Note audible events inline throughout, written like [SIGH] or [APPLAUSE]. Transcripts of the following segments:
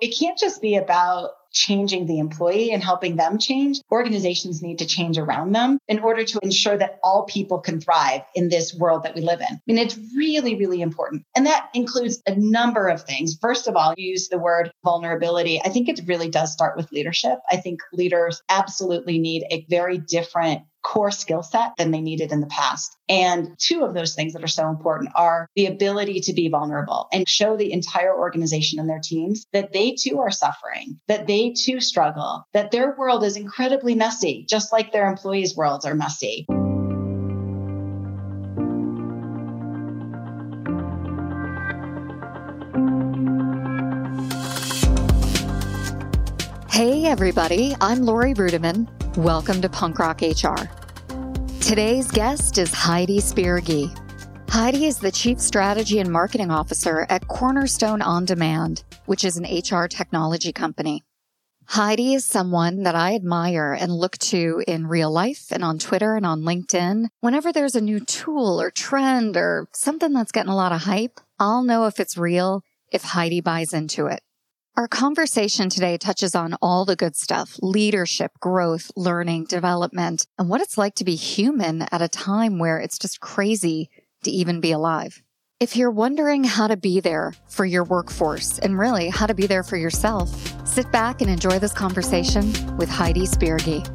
It can't just be about changing the employee and helping them change. Organizations need to change around them in order to ensure that all people can thrive in this world that we live in. I mean, it's really, really important. And that includes a number of things. First of all, you use the word vulnerability. I think it really does start with leadership. I think leaders absolutely need a very different core skill set than they needed in the past. And two of those things that are so important are the ability to be vulnerable and show the entire organization and their teams that they too are suffering, that they too struggle, that their world is incredibly messy, just like their employees' worlds are messy. Everybody, I'm Lori Rudiman. Welcome to Punk Rock HR. Today's guest is Heidi Spirgi. Heidi is the Chief Strategy and Marketing Officer at Cornerstone On Demand, which is an HR technology company. Heidi is someone that I admire and look to in real life and on Twitter and on LinkedIn. Whenever there's a new tool or trend or something that's getting a lot of hype, I'll know if it's real if Heidi buys into it. Our conversation today touches on all the good stuff leadership, growth, learning, development, and what it's like to be human at a time where it's just crazy to even be alive. If you're wondering how to be there for your workforce and really how to be there for yourself, sit back and enjoy this conversation with Heidi Spirgi.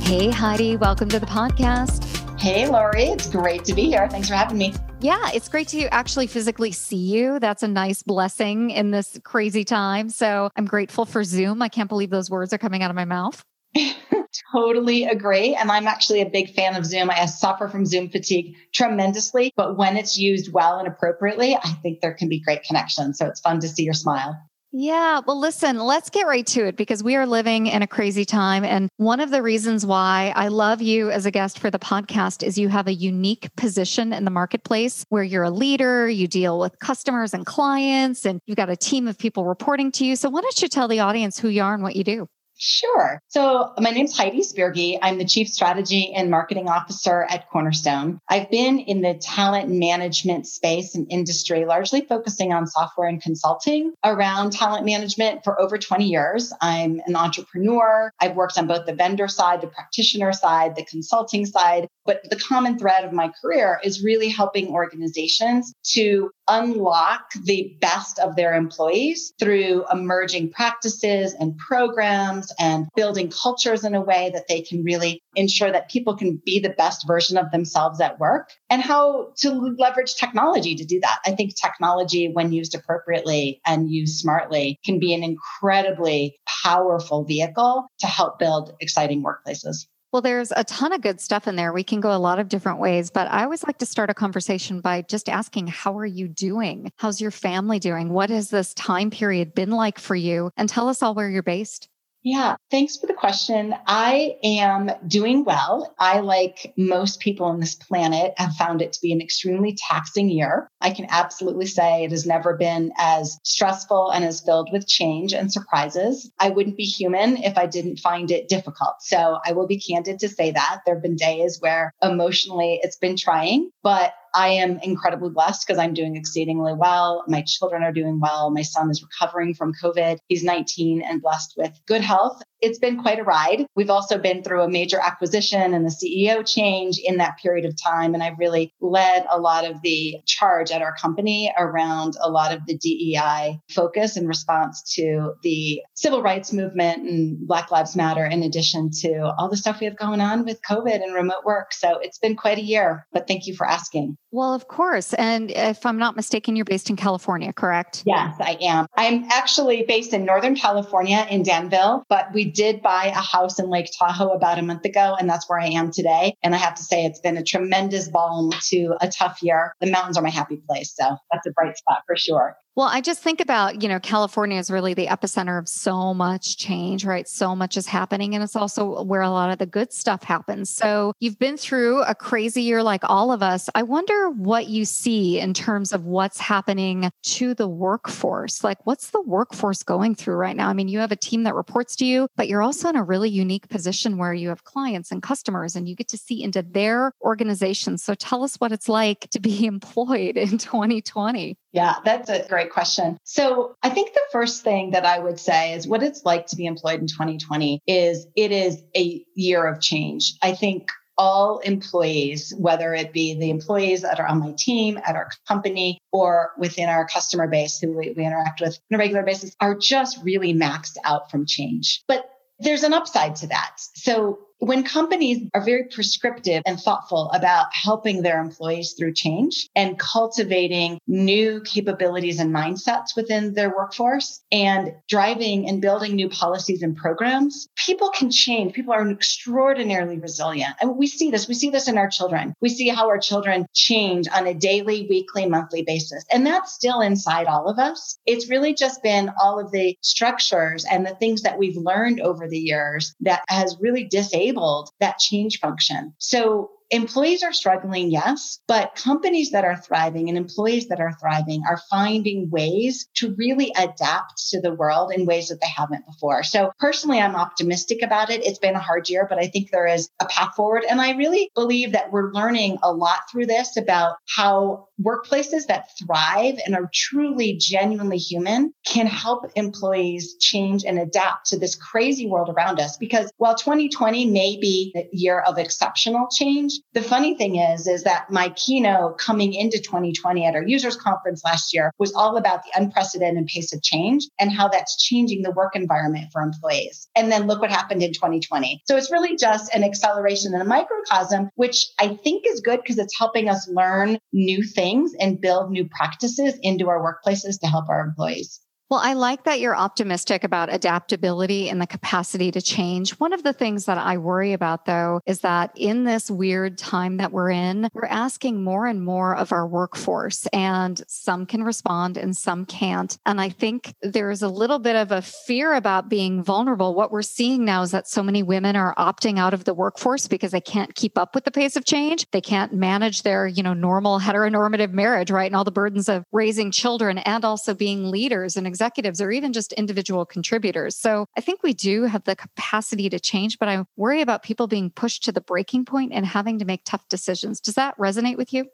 Hey, Heidi, welcome to the podcast. Hey, Lori, it's great to be here. Thanks for having me. Yeah, it's great to actually physically see you. That's a nice blessing in this crazy time. So I'm grateful for Zoom. I can't believe those words are coming out of my mouth. [LAUGHS] totally agree. And I'm actually a big fan of Zoom. I suffer from Zoom fatigue tremendously, but when it's used well and appropriately, I think there can be great connections. So it's fun to see your smile. Yeah. Well, listen, let's get right to it because we are living in a crazy time. And one of the reasons why I love you as a guest for the podcast is you have a unique position in the marketplace where you're a leader, you deal with customers and clients, and you've got a team of people reporting to you. So, why don't you tell the audience who you are and what you do? Sure. So my name's Heidi Spirgi. I'm the Chief Strategy and Marketing Officer at Cornerstone. I've been in the talent management space and industry, largely focusing on software and consulting around talent management for over 20 years. I'm an entrepreneur. I've worked on both the vendor side, the practitioner side, the consulting side. But the common thread of my career is really helping organizations to unlock the best of their employees through emerging practices and programs and building cultures in a way that they can really ensure that people can be the best version of themselves at work and how to leverage technology to do that. I think technology, when used appropriately and used smartly, can be an incredibly powerful vehicle to help build exciting workplaces. Well, there's a ton of good stuff in there. We can go a lot of different ways, but I always like to start a conversation by just asking, How are you doing? How's your family doing? What has this time period been like for you? And tell us all where you're based. Yeah, thanks for the question. I am doing well. I, like most people on this planet, have found it to be an extremely taxing year. I can absolutely say it has never been as stressful and as filled with change and surprises. I wouldn't be human if I didn't find it difficult. So I will be candid to say that. There have been days where emotionally it's been trying, but I am incredibly blessed because I'm doing exceedingly well. My children are doing well. My son is recovering from COVID. He's 19 and blessed with good health it's been quite a ride. We've also been through a major acquisition and the CEO change in that period of time. And I've really led a lot of the charge at our company around a lot of the DEI focus in response to the civil rights movement and Black Lives Matter, in addition to all the stuff we have going on with COVID and remote work. So it's been quite a year, but thank you for asking. Well, of course. And if I'm not mistaken, you're based in California, correct? Yes, I am. I'm actually based in Northern California in Danville, but we did buy a house in Lake Tahoe about a month ago, and that's where I am today. And I have to say, it's been a tremendous balm to a tough year. The mountains are my happy place. So that's a bright spot for sure. Well, I just think about, you know, California is really the epicenter of so much change, right? So much is happening. And it's also where a lot of the good stuff happens. So you've been through a crazy year like all of us. I wonder what you see in terms of what's happening to the workforce. Like, what's the workforce going through right now? I mean, you have a team that reports to you, but you're also in a really unique position where you have clients and customers and you get to see into their organizations. So tell us what it's like to be [LAUGHS] employed in 2020. Yeah, that's a great question. So I think the first thing that I would say is what it's like to be employed in 2020 is it is a year of change. I think all employees, whether it be the employees that are on my team, at our company, or within our customer base who we, we interact with on a regular basis, are just really maxed out from change. But there's an upside to that. So when companies are very prescriptive and thoughtful about helping their employees through change and cultivating new capabilities and mindsets within their workforce and driving and building new policies and programs, people can change. People are extraordinarily resilient. And we see this. We see this in our children. We see how our children change on a daily, weekly, monthly basis. And that's still inside all of us. It's really just been all of the structures and the things that we've learned over the years that has really disabled disabled that change function. So employees are struggling, yes, but companies that are thriving and employees that are thriving are finding ways to really adapt to the world in ways that they haven't before. So personally, I'm optimistic about it. It's been a hard year, but I think there is a path forward. And I really believe that we're learning a lot through this about how workplaces that thrive and are truly genuinely human can help employees change and adapt to this crazy world around us. Because while 2020 may be a year of exceptional change, the funny thing is, is that my keynote coming into 2020 at our users conference last year was all about the unprecedented pace of change and how that's changing the work environment for employees. And then look what happened in 2020. So it's really just an acceleration in a microcosm, which I think is good because it's helping us learn new things and build new practices into our workplaces to help our employees. Well, I like that you're optimistic about adaptability and the capacity to change. One of the things that I worry about, though, is that in this weird time that we're in, we're asking more and more of our workforce, and some can respond and some can't. And I think there's a little bit of a fear about being vulnerable. What we're seeing now is that so many women are opting out of the workforce because they can't keep up with the pace of change. They can't manage their, you know, normal heteronormative marriage, right? And all the burdens of raising children and also being leaders and executives or even just individual contributors. So I think we do have the capacity to change, but I worry about people being pushed to the breaking point and having to make tough decisions. Does that resonate with you?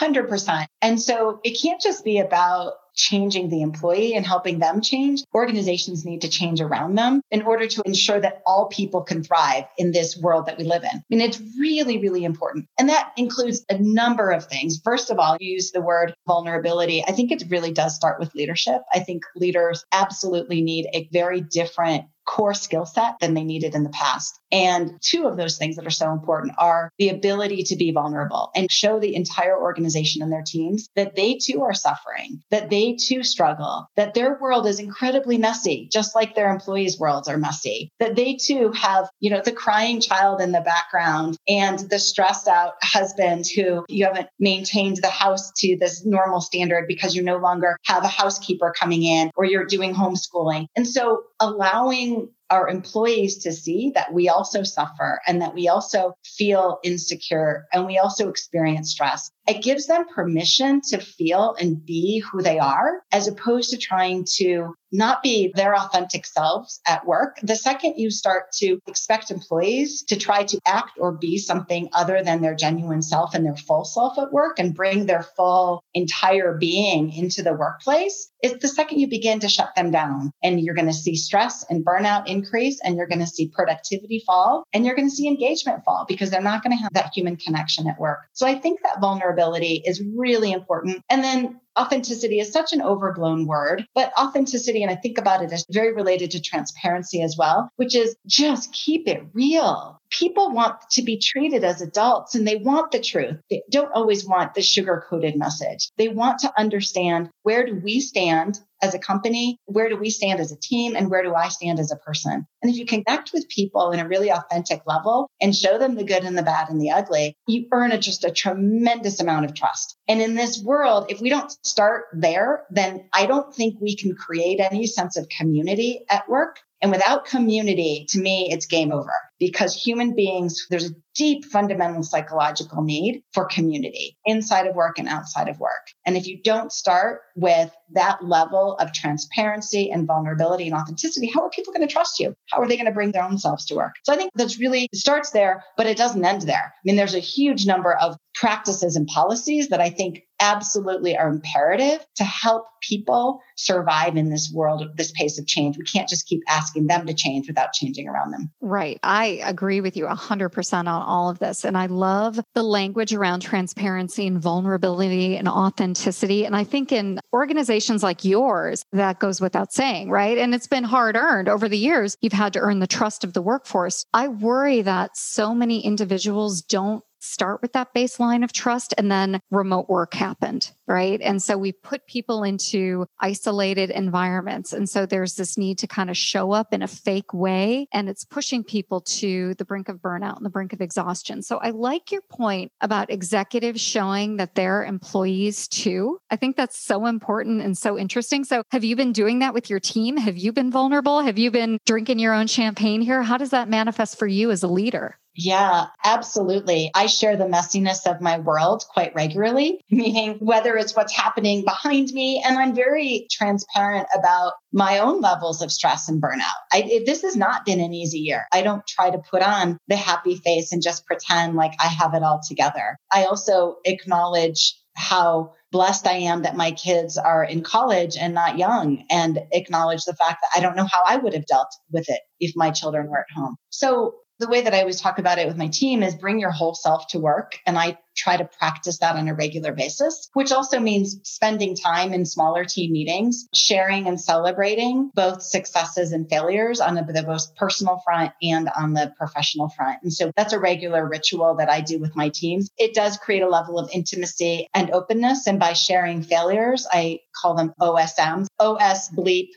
100%. And so it can't just be about changing the employee and helping them change. Organizations need to change around them in order to ensure that all people can thrive in this world that we live in. I mean, it's really, really important. And that includes a number of things. First of all, use the word vulnerability. I think it really does start with leadership. I think leaders absolutely need a very different core skill set than they needed in the past. And two of those things that are so important are the ability to be vulnerable and show the entire organization and their teams that they too are suffering, that they too struggle, that their world is incredibly messy, just like their employees' worlds are messy, that they too have, you know, the crying child in the background and the stressed out husband who you haven't maintained the house to this normal standard because you no longer have a housekeeper coming in or you're doing homeschooling. And so allowing our employees to see that we also suffer and that we also feel insecure and we also experience stress. It gives them permission to feel and be who they are as opposed to trying to not be their authentic selves at work. The second you start to expect employees to try to act or be something other than their genuine self and their full self at work and bring their full entire being into the workplace, it's the second you begin to shut them down and you're going to see stress and burnout increase and you're going to see productivity fall and you're going to see engagement fall because they're not going to have that human connection at work. So I think that vulnerability is really important. And then authenticity is such an overblown word, but authenticity, and I think about it as very related to transparency as well, which is just keep it real. People want to be treated as adults and they want the truth. They don't always want the sugar coated message. They want to understand where do we stand as a company? Where do we stand as a team? And where do I stand as a person? And if you connect with people in a really authentic level and show them the good and the bad and the ugly, you earn a, just a tremendous amount of trust. And in this world, if we don't start there, then I don't think we can create any sense of community at work. And without community, to me, it's game over because human beings, there's a deep fundamental psychological need for community inside of work and outside of work. And if you don't start with that level of transparency and vulnerability and authenticity, how are people going to trust you? How are they going to bring their own selves to work? So I think that's really starts there, but it doesn't end there. I mean, there's a huge number of practices and policies that I think absolutely are imperative to help people survive in this world of this pace of change. We can't just keep asking them to change without changing around them. Right. I agree with you 100% on all of this. And I love the language around transparency and vulnerability and authenticity. And I think in organizations like yours, that goes without saying, right? And it's been hard earned over the years. You've had to earn the trust of the workforce. I worry that so many individuals don't start with that baseline of trust and then remote work happened, right? And so we put people into isolated environments. And so there's this need to kind of show up in a fake way and it's pushing people to the brink of burnout and the brink of exhaustion. So I like your point about executives showing that they're employees too. I think that's so important and so interesting. So have you been doing that with your team? Have you been vulnerable? Have you been drinking your own champagne here? How does that manifest for you as a leader? Yeah, absolutely. I share the messiness of my world quite regularly, [LAUGHS] meaning whether it's what's happening behind me, and I'm very transparent about my own levels of stress and burnout. I, it, this has not been an easy year. I don't try to put on the happy face and just pretend like I have it all together. I also acknowledge how blessed I am that my kids are in college and not young and acknowledge the fact that I don't know how I would have dealt with it if my children were at home. So the way that I always talk about it with my team is bring your whole self to work. And I try to practice that on a regular basis, which also means spending time in smaller team meetings, sharing and celebrating both successes and failures on the, the most personal front and on the professional front. And so that's a regular ritual that I do with my teams. It does create a level of intimacy and openness. And by sharing failures, I call them OSMs, OS bleep.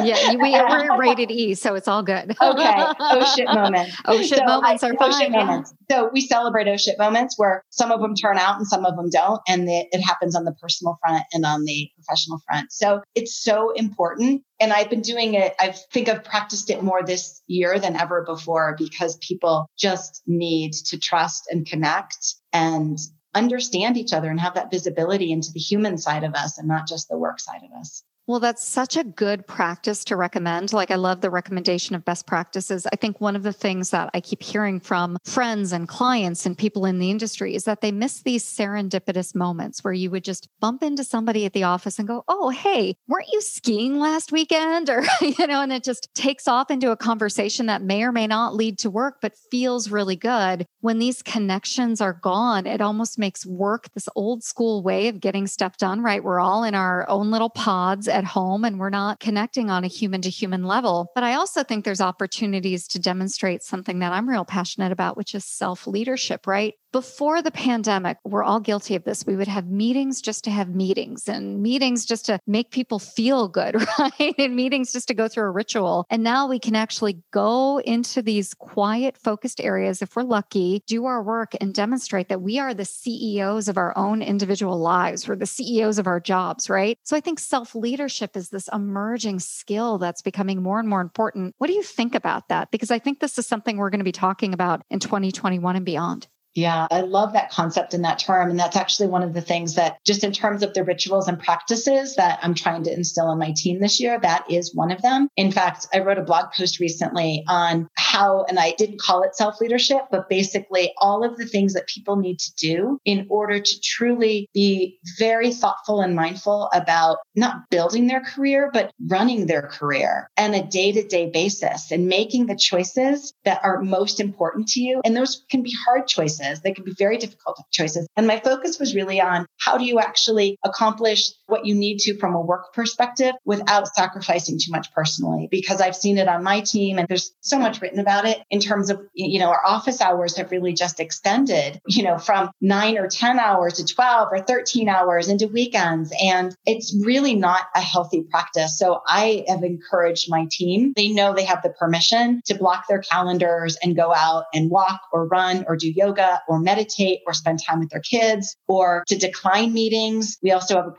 yeah, we [LAUGHS] are rated E, so it's all good. okay. [LAUGHS] Oh shit moments. Oh shit so moments I, are fine. Oh shit moments. So we celebrate oh shit moments where some some of them turn out and some of them don't. And it happens on the personal front and on the professional front. So it's so important. And I've been doing it. I think I've practiced it more this year than ever before because people just need to trust and connect and understand each other and have that visibility into the human side of us and not just the work side of us. Well, that's such a good practice to recommend. Like, I love the recommendation of best practices. I think one of the things that I keep hearing from friends and clients and people in the industry is that they miss these serendipitous moments where you would just bump into somebody at the office and go, Oh, hey, weren't you skiing last weekend? [LAUGHS] Or, you know, and it just takes off into a conversation that may or may not lead to work, but feels really good. When these connections are gone, it almost makes work this old school way of getting stuff done, right? We're all in our own little pods at home and we're not connecting on a human to human level. But I also think there's opportunities to demonstrate something that I'm real passionate about, which is self leadership, right? Before the pandemic, we're all guilty of this. We would have meetings just to have meetings and meetings just to make people feel good, [LAUGHS] right? And meetings just to go through a ritual. And now we can actually go into these quiet, focused areas, if we're lucky, do our work and demonstrate that we are the CEOs of our own individual lives. We're the CEOs of our jobs, right? So I think self leadership is this emerging skill that's becoming more and more important. What do you think about that? Because I think this is something we're going to be talking about in 2021 and beyond. Yeah, I love that concept and that term. And that's actually one of the things that, just in terms of the rituals and practices that I'm trying to instill in my team this year, that is one of them. In fact, I wrote a blog post recently on how, and I didn't call it self leadership, but basically all of the things that people need to do in order to truly be very thoughtful and mindful about not building their career, but running their career on a day to day basis and making the choices that are most important to you. And those can be hard choices They can be very difficult choices. And my focus was really on how do you actually accomplish what you need to from a work perspective without sacrificing too much personally. Because I've seen it on my team and there's so much written about it in terms of, you know, our office hours have really just extended, you know, from nine or 10 hours to 12 or 13 hours into weekends. And it's really not a healthy practice. So I have encouraged my team. They know they have the permission to block their calendars and go out and walk or run or do yoga or meditate or spend time with their kids or to decline meetings. We also have a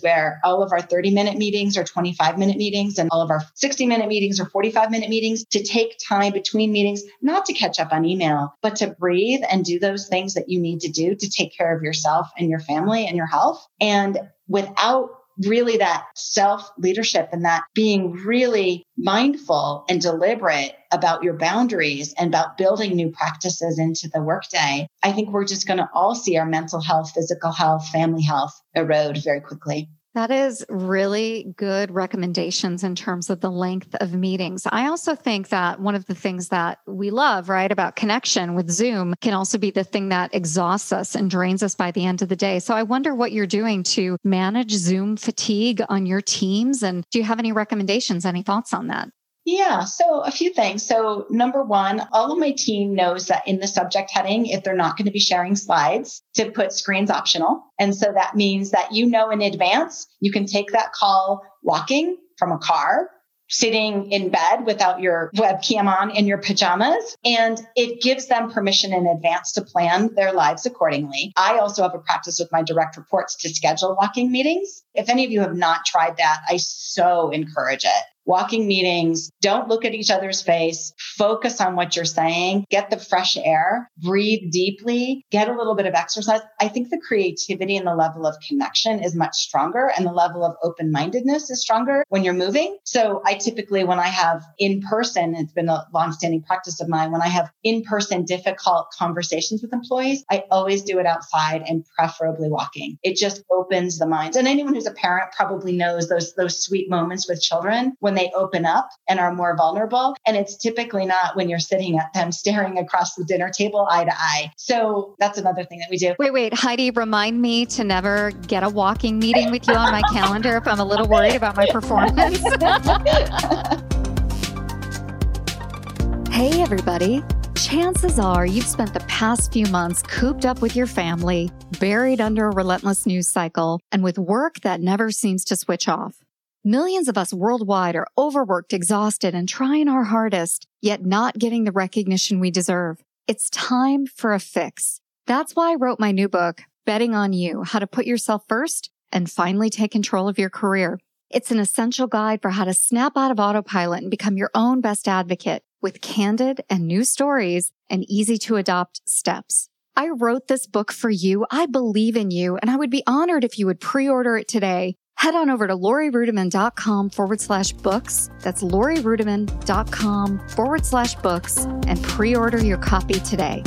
where all of our 30 minute meetings are 25 minute meetings and all of our 60 minute meetings are 45 minute meetings to take time between meetings, not to catch up on email, but to breathe and do those things that you need to do to take care of yourself and your family and your health. And without really that self leadership and that being really mindful and deliberate about your boundaries and about building new practices into the workday, I think we're just going to all see our mental health, physical health, family health erode very quickly. That is really good recommendations in terms of the length of meetings. I also think that one of the things that we love, right, about connection with Zoom can also be the thing that exhausts us and drains us by the end of the day. So I wonder what you're doing to manage Zoom fatigue on your teams. And do you have any recommendations, any thoughts on that? Yeah, so a few things. So, number one, all of my team knows that in the subject heading, if they're not going to be sharing slides, to put screens optional. And so that means that you know in advance, you can take that call walking from a car sitting in bed without your webcam on in your pajamas. And it gives them permission in advance to plan their lives accordingly. I also have a practice with my direct reports to schedule walking meetings. If any of you have not tried that, I so encourage it walking meetings, don't look at each other's face, focus on what you're saying, get the fresh air, breathe deeply, get a little bit of exercise. I think the creativity and the level of connection is much stronger and the level of open mindedness is stronger when you're moving. So I typically, when I have in person, it's been a long-standing practice of mine, when I have in person difficult conversations with employees, I always do it outside and preferably walking. It just opens the minds. And anyone who's a parent probably knows those, those sweet moments with children when when they open up and are more vulnerable. And it's typically not when you're sitting at them staring across the dinner table eye to eye. So that's another thing that we do. Wait, wait, Heidi, remind me to never get a walking meeting with you on my calendar if I'm a little worried about my performance. [LAUGHS] hey, everybody. Chances are you've spent the past few months cooped up with your family, buried under a relentless news cycle, and with work that never seems to switch off. Millions of us worldwide are overworked, exhausted, and trying our hardest, yet not getting the recognition we deserve. It's time for a fix. That's why I wrote my new book, Betting on You, How to Put Yourself First and Finally Take Control of Your Career. It's an essential guide for how to snap out of autopilot and become your own best advocate with candid and new stories and easy to adopt steps. I wrote this book for you. I believe in you, and I would be honored if you would pre-order it today head on over to lorirudiman.com forward slash books. That's lorirudiman.com forward slash books and pre order your copy today.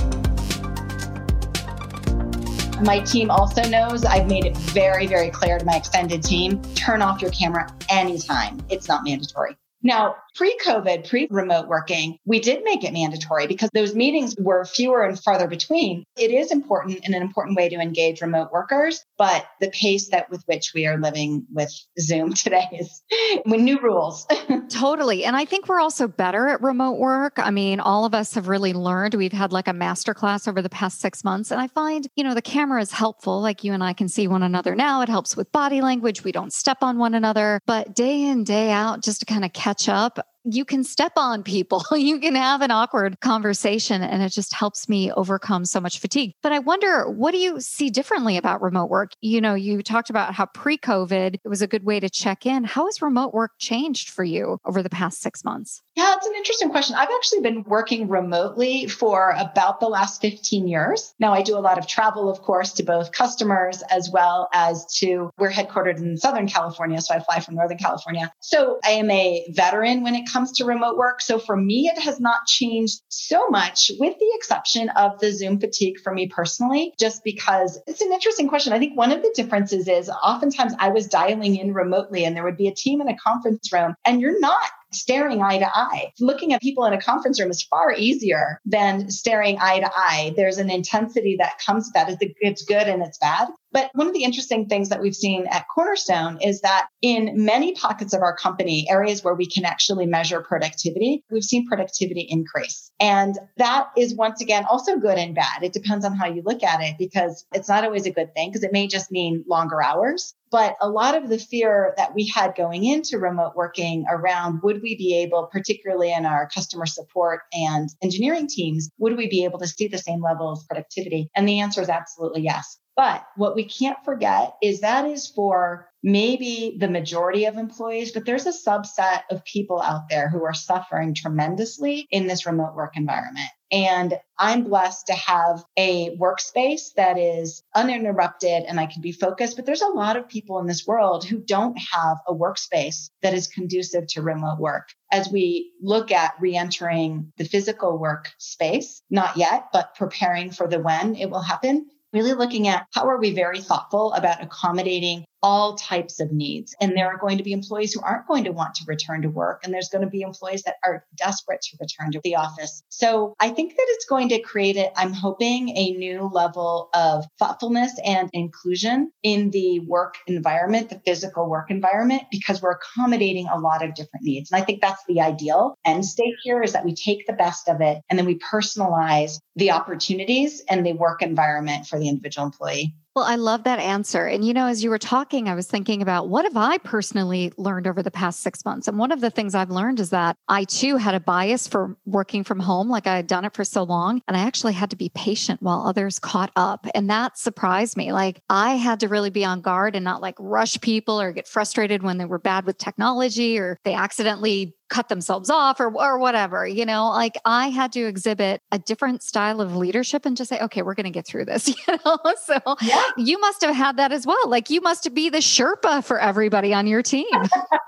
My team also knows I've made it very, very clear to my extended team turn off your camera anytime. It's not mandatory. Now, pre COVID, pre remote working, we did make it mandatory because those meetings were fewer and farther between. It is important and an important way to engage remote workers, but the pace that with which we are living with Zoom [LAUGHS] today is with new rules. [LAUGHS] totally. And I think we're also better at remote work. I mean, all of us have really learned. We've had like a masterclass over the past six months. And I find, you know, the camera is helpful. Like you and I can see one another now. It helps with body language. We don't step on one another. But day in, day out, just to kind of catch up you can step on people. [LAUGHS] you can have an awkward conversation, and it just helps me overcome so much fatigue. But I wonder, what do you see differently about remote work? You know, you talked about how pre COVID, it was a good way to check in. How has remote work changed for you over the past six months? Yeah, it's an interesting question. I've actually been working remotely for about the last 15 years. Now, I do a lot of travel, of course, to both customers as well as to, we're headquartered in Southern California, so I fly from Northern California. So I am a veteran when it comes to remote work. So for me, it has not changed so much, with the exception of the Zoom fatigue for me personally, just because it's an interesting question. I think one of the differences is oftentimes I was dialing in remotely and there would be a team in a conference room and you're not staring eye to eye. Looking at people in a conference room is far easier than staring eye to eye. There's an intensity that comes with that. It's good and it's bad. But one of the interesting things that we've seen at Cornerstone is that in many pockets of our company, areas where we can actually measure productivity, we've seen productivity increase. And that is once again also good and bad. It depends on how you look at it because it's not always a good thing because it may just mean longer hours. But a lot of the fear that we had going into remote working around would we be able, particularly in our customer support and engineering teams, would we be able to see the same level of productivity? And the answer is absolutely yes. But what we can't forget is that is for maybe the majority of employees, but there's a subset of people out there who are suffering tremendously in this remote work environment. And I'm blessed to have a workspace that is uninterrupted and I can be focused. But there's a lot of people in this world who don't have a workspace that is conducive to remote work. As we look at re entering the physical workspace, not yet, but preparing for the when it will happen, really looking at how are we very thoughtful about accommodating all types of needs. And there are going to be employees who aren't going to want to return to work. And there's going to be employees that are desperate to return to the office. So I think that it's going to create it, I'm hoping, a new level of thoughtfulness and inclusion in the work environment, the physical work environment, because we're accommodating a lot of different needs. And I think that's the ideal end state here is that we take the best of it and then we personalize the opportunities and the work environment for the individual employee. Well, I love that answer. And, you know, as you were talking, I was thinking about what have I personally learned over the past six months? And one of the things I've learned is that I too had a bias for working from home, like I had done it for so long. And I actually had to be patient while others caught up. And that surprised me. Like I had to really be on guard and not like rush people or get frustrated when they were bad with technology or they accidentally cut themselves off or, or whatever, you know, like I had to exhibit a different style of leadership and just say, okay, we're going to get through this, [LAUGHS] you know? So yeah. you must have had that as well. Like you must be the Sherpa for everybody on your team.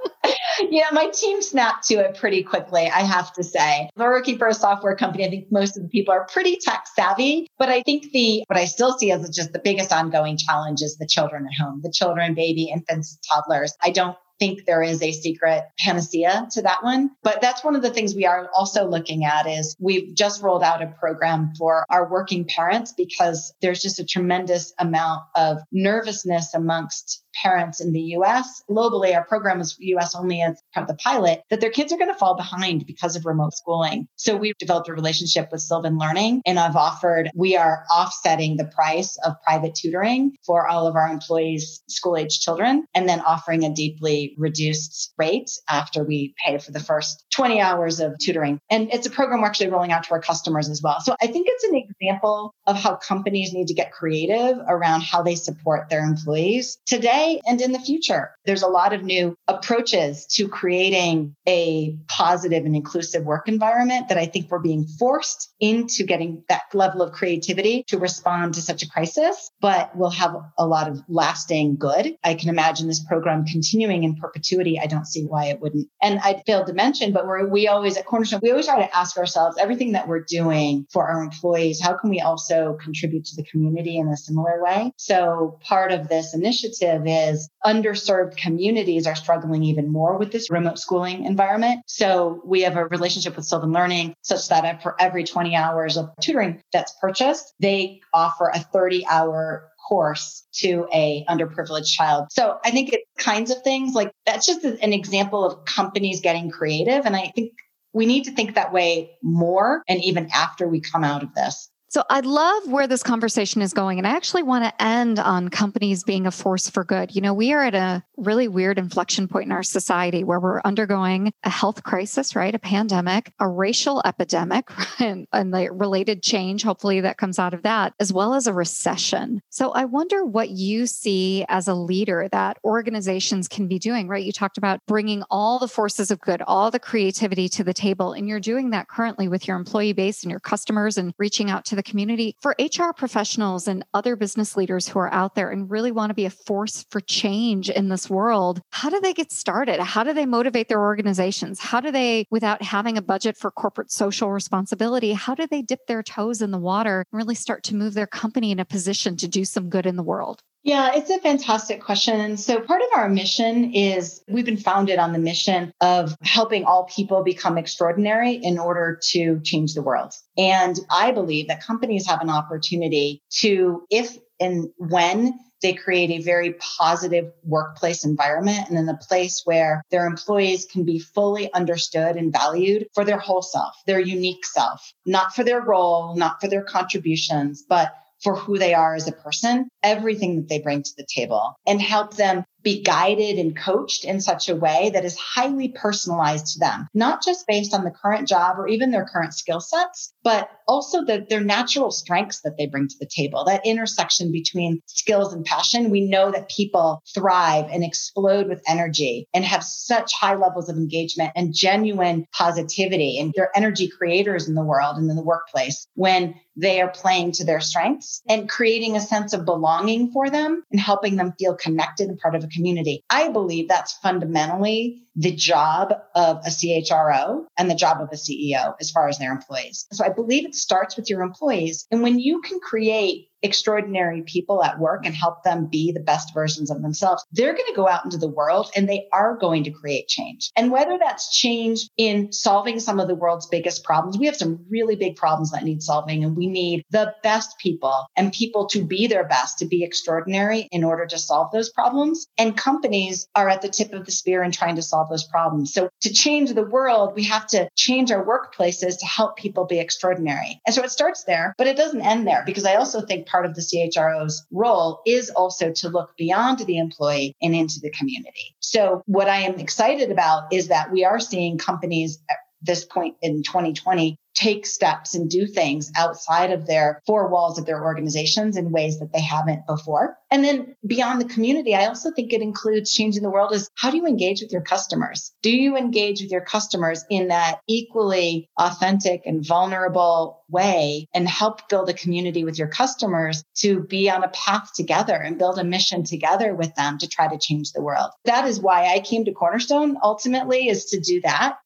[LAUGHS] yeah, my team snapped to it pretty quickly, I have to say. We're working for a software company. I think most of the people are pretty tech savvy, but I think the, what I still see as just the biggest ongoing challenge is the children at home, the children, baby, infants, toddlers. I don't think there is a secret panacea to that one. But that's one of the things we are also looking at is we've just rolled out a program for our working parents because there's just a tremendous amount of nervousness amongst parents in the US, globally, our program is US only as part of the pilot, that their kids are going to fall behind because of remote schooling. So we've developed a relationship with Sylvan Learning and I've offered, we are offsetting the price of private tutoring for all of our employees' school age children and then offering a deeply reduced rate after we pay for the first 20 hours of tutoring. And it's a program we're actually rolling out to our customers as well. So I think it's an example of how companies need to get creative around how they support their employees today today and in the future. There's a lot of new approaches to creating a positive and inclusive work environment that I think we're being forced into getting that level of creativity to respond to such a crisis, but will have a lot of lasting good. I can imagine this program continuing in perpetuity. I don't see why it wouldn't. And I failed to mention, but we're, we always at Cornerstone, we always try to ask ourselves everything that we're doing for our employees, how can we also contribute to the community in a similar way? So part of this initiative is underserved communities are struggling even more with this remote schooling environment. So we have a relationship with Sylvan Learning such that for every 20 hours of tutoring that's purchased, they offer a 30 hour course to a underprivileged child. So I think it's kinds of things like that's just an example of companies getting creative. And I think we need to think that way more and even after we come out of this. So I love where this conversation is going. And I actually want to end on companies being a force for good. You know, we are at a really weird inflection point in our society where we're undergoing a health crisis, right? A pandemic, a racial epidemic, [LAUGHS] and, and the related change, hopefully, that comes out of that, as well as a recession. So I wonder what you see as a leader that organizations can be doing, right? You talked about bringing all the forces of good, all the creativity to the table. And you're doing that currently with your employee base and your customers and reaching out to the community. For HR professionals and other business leaders who are out there and really want to be a force for change in this world, how do they get started? How do they motivate their organizations? How do they, without having a budget for corporate social responsibility, how do they dip their toes in the water and really start to move their company in a position to do some good in the world? Yeah, it's a fantastic question. So, part of our mission is we've been founded on the mission of helping all people become extraordinary in order to change the world. And I believe that companies have an opportunity to, if and when they create a very positive workplace environment and in a place where their employees can be fully understood and valued for their whole self, their unique self, not for their role, not for their contributions, but for who they are as a person, everything that they bring to the table, and help them be guided and coached in such a way that is highly personalized to them, not just based on the current job or even their current skill sets, but also the, their natural strengths that they bring to the table. That intersection between skills and passion. We know that people thrive and explode with energy and have such high levels of engagement and genuine positivity. And they're energy creators in the world and in the workplace when they are playing to their strengths and creating a sense of belonging for them and helping them feel connected and part of a community. I believe that's fundamentally the job of a CHRO and the job of a CEO as far as their employees. So I believe it starts with your employees. And when you can create extraordinary people at work and help them be the best versions of themselves, they're going to go out into the world and they are going to create change. And whether that's change in solving some of the world's biggest problems, we have some really big problems that need solving and we need the best people and people to be their best, to be extraordinary in order to solve those problems. And companies are at the tip of the spear in trying to solve those problems. So to change the world, we have to change our workplaces to help people be extraordinary. And so it starts there, but it doesn't end there because I also think part of the CHRO's role is also to look beyond the employee and into the community. So what I am excited about is that we are seeing companies at this point in 2020 take steps and do things outside of their four walls of their organizations in ways that they haven't before. And then beyond the community, I also think it includes changing the world is how do you engage with your customers? Do you engage with your customers in that equally authentic and vulnerable way and help build a community with your customers to be on a path together and build a mission together with them to try to change the world? That is why I came to Cornerstone ultimately is to do that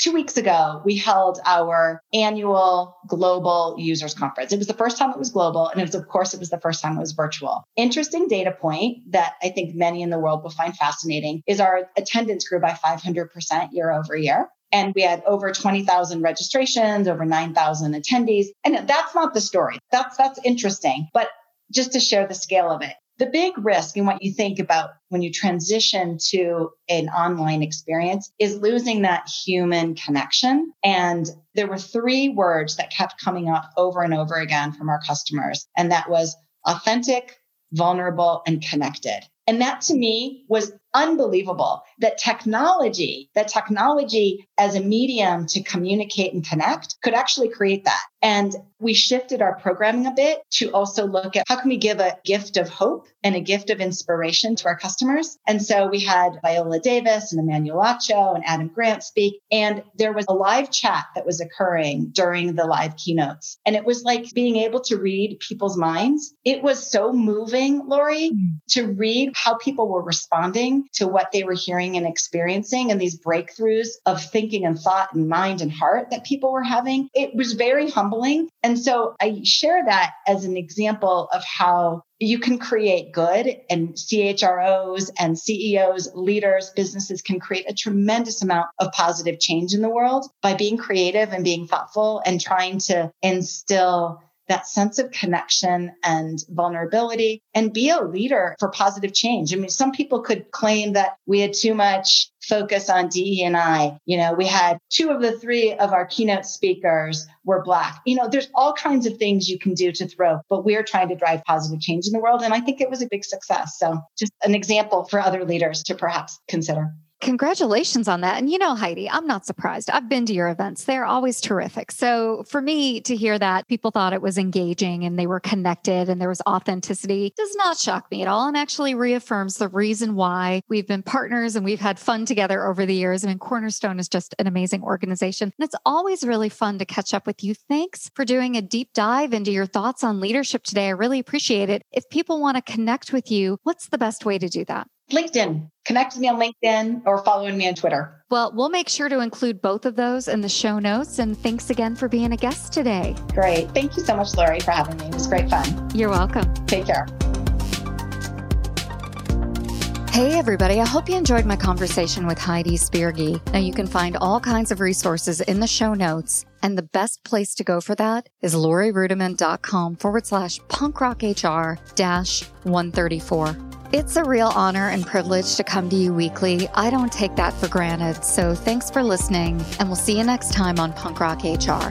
two weeks ago, we held our annual global users conference. It was the first time it was global. And it was, of course, it was the first time it was virtual. Interesting data point that I think many in the world will find fascinating is our attendance grew by 500% year over year. And we had over 20,000 registrations, over 9,000 attendees. And that's not the story. That's, that's interesting. But just to share the scale of it, the big risk in what you think about when you transition to an online experience is losing that human connection. And there were three words that kept coming up over and over again from our customers. And that was authentic, vulnerable, and connected. And that to me was unbelievable that technology, that technology as a medium to communicate and connect could actually create that. And we shifted our programming a bit to also look at how can we give a gift of hope and a gift of inspiration to our customers. And so we had Viola Davis and Emmanuel Acho and Adam Grant speak. And there was a live chat that was occurring during the live keynotes. And it was like being able to read people's minds. It was so moving, Lori, mm. to read how people were responding to what they were hearing and experiencing and these breakthroughs of thinking and thought and mind and heart that people were having. It was very humbling. And so I share that as an example of how you can create good and CHROs and CEOs, leaders, businesses can create a tremendous amount of positive change in the world by being creative and being thoughtful and trying to instill that sense of connection and vulnerability and be a leader for positive change. I mean, some people could claim that we had too much focus on DE and I. You know, we had two of the three of our keynote speakers were black. You know, there's all kinds of things you can do to throw, but we're trying to drive positive change in the world. And I think it was a big success. So just an example for other leaders to perhaps consider. Congratulations on that. And you know, Heidi, I'm not surprised. I've been to your events, they're always terrific. So for me to hear that people thought it was engaging and they were connected and there was authenticity does not shock me at all and actually reaffirms the reason why we've been partners and we've had fun together over the years. I mean, Cornerstone is just an amazing organization. And it's always really fun to catch up with you. Thanks for doing a deep dive into your thoughts on leadership today. I really appreciate it. If people want to connect with you, what's the best way to do that? LinkedIn. Connect with me on LinkedIn or following me on Twitter. Well, we'll make sure to include both of those in the show notes. And thanks again for being a guest today. Great. Thank you so much, Lori, for having me. It was great fun. You're welcome. Take care. Hey, everybody. I hope you enjoyed my conversation with Heidi Spirgi. Now, you can find all kinds of resources in the show notes. And the best place to go for that is lorirudiman.com forward slash punkrockhr dash 134. It's a real honor and privilege to come to you weekly. I don't take that for granted. So thanks for listening, and we'll see you next time on Punk Rock HR.